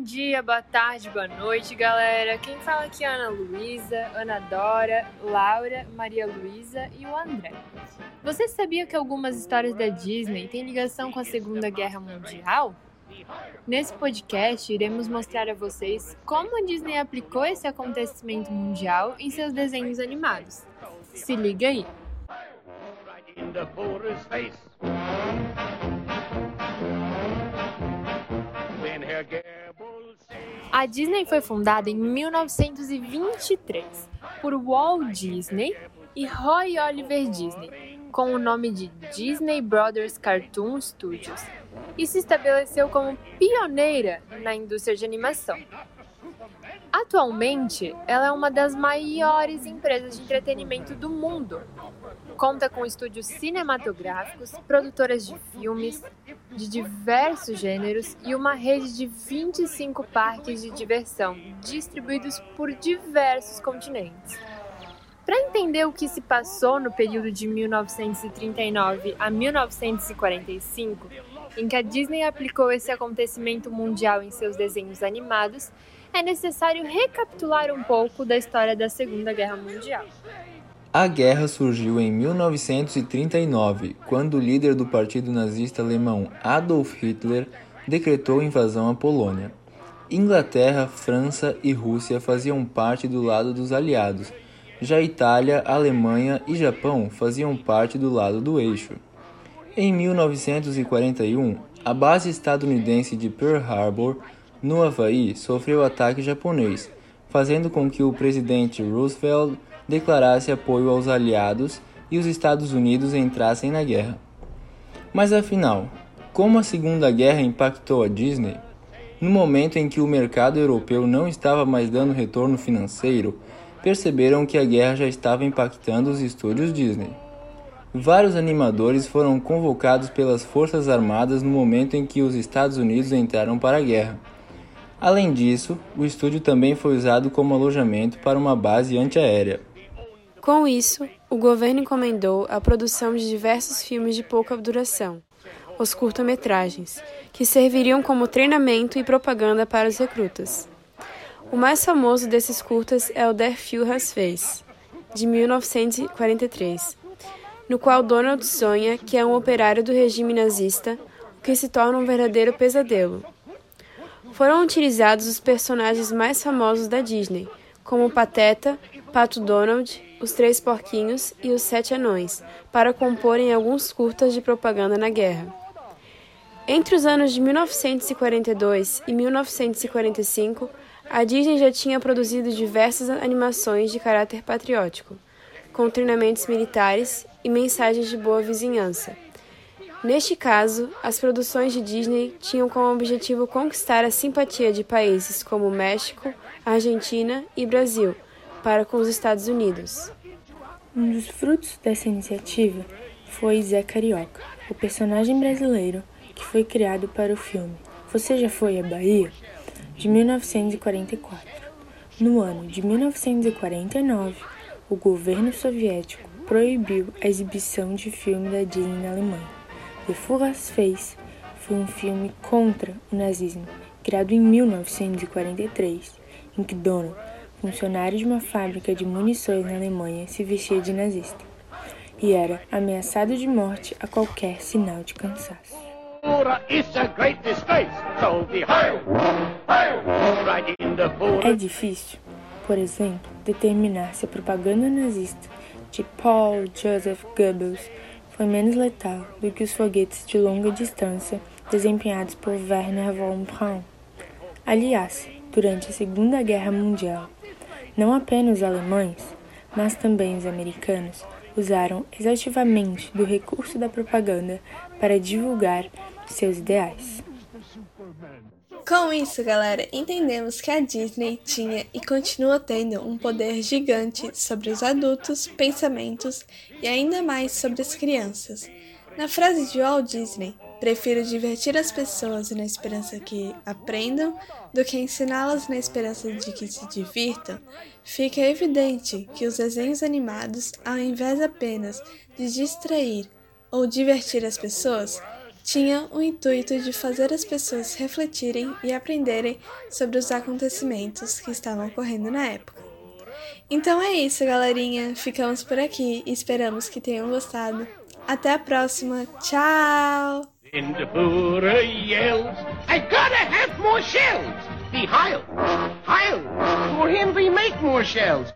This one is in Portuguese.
Bom dia, boa tarde, boa noite, galera. Quem fala aqui é Ana Luísa, Ana Dora, Laura, Maria Luísa e o André. Você sabia que algumas histórias da Disney têm ligação com a Segunda Guerra Mundial? Nesse podcast, iremos mostrar a vocês como a Disney aplicou esse acontecimento mundial em seus desenhos animados. Se liga aí! A Disney foi fundada em 1923 por Walt Disney e Roy Oliver Disney, com o nome de Disney Brothers Cartoon Studios, e se estabeleceu como pioneira na indústria de animação. Atualmente, ela é uma das maiores empresas de entretenimento do mundo. Conta com estúdios cinematográficos, produtoras de filmes de diversos gêneros e uma rede de 25 parques de diversão distribuídos por diversos continentes. Para entender o que se passou no período de 1939 a 1945, em que a Disney aplicou esse acontecimento mundial em seus desenhos animados, é necessário recapitular um pouco da história da Segunda Guerra Mundial. A guerra surgiu em 1939, quando o líder do partido nazista alemão Adolf Hitler decretou invasão à Polônia. Inglaterra, França e Rússia faziam parte do lado dos aliados, já Itália, Alemanha e Japão faziam parte do lado do eixo. Em 1941, a base estadunidense de Pearl Harbor no Havaí sofreu ataque japonês, fazendo com que o presidente Roosevelt declarasse apoio aos aliados e os Estados Unidos entrassem na guerra. Mas afinal, como a Segunda Guerra impactou a Disney? No momento em que o mercado europeu não estava mais dando retorno financeiro, perceberam que a guerra já estava impactando os estúdios Disney. Vários animadores foram convocados pelas Forças Armadas no momento em que os Estados Unidos entraram para a guerra. Além disso, o estúdio também foi usado como alojamento para uma base antiaérea. Com isso, o governo encomendou a produção de diversos filmes de pouca duração, os curta-metragens, que serviriam como treinamento e propaganda para os recrutas. O mais famoso desses curtas é o Der Führer's Face, de 1943, no qual Donald sonha que é um operário do regime nazista, o que se torna um verdadeiro pesadelo. Foram utilizados os personagens mais famosos da Disney, como Pateta, Pato Donald, os Três Porquinhos e os Sete Anões, para comporem alguns curtas de propaganda na guerra. Entre os anos de 1942 e 1945, a Disney já tinha produzido diversas animações de caráter patriótico, com treinamentos militares e mensagens de boa vizinhança. Neste caso, as produções de Disney tinham como objetivo conquistar a simpatia de países como México, Argentina e Brasil para com os Estados Unidos. Um dos frutos dessa iniciativa foi Zé Carioca, o personagem brasileiro que foi criado para o filme Você Já Foi à Bahia? de 1944. No ano de 1949, o governo soviético proibiu a exibição de filme da Disney na Alemanha. The Führer's Face foi um filme contra o nazismo, criado em 1943, em que Donald, funcionário de uma fábrica de munições na Alemanha, se vestia de nazista e era ameaçado de morte a qualquer sinal de cansaço. É difícil, por exemplo, determinar se a propaganda nazista de Paul Joseph Goebbels foi menos letal do que os foguetes de longa distância desempenhados por Werner von Braun. Aliás, durante a Segunda Guerra Mundial, não apenas os alemães, mas também os americanos usaram exaustivamente do recurso da propaganda para divulgar seus ideais. Com isso, galera, entendemos que a Disney tinha e continua tendo um poder gigante sobre os adultos, pensamentos e ainda mais sobre as crianças. Na frase de Walt Disney, prefiro divertir as pessoas na esperança que aprendam do que ensiná-las na esperança de que se divirtam, fica evidente que os desenhos animados, ao invés apenas de distrair ou divertir as pessoas, tinha o intuito de fazer as pessoas refletirem e aprenderem sobre os acontecimentos que estavam ocorrendo na época. Então é isso, galerinha. Ficamos por aqui esperamos que tenham gostado. Até a próxima. Tchau! And the Buddha yells, I gotta have more shells! Be For him we make more shells!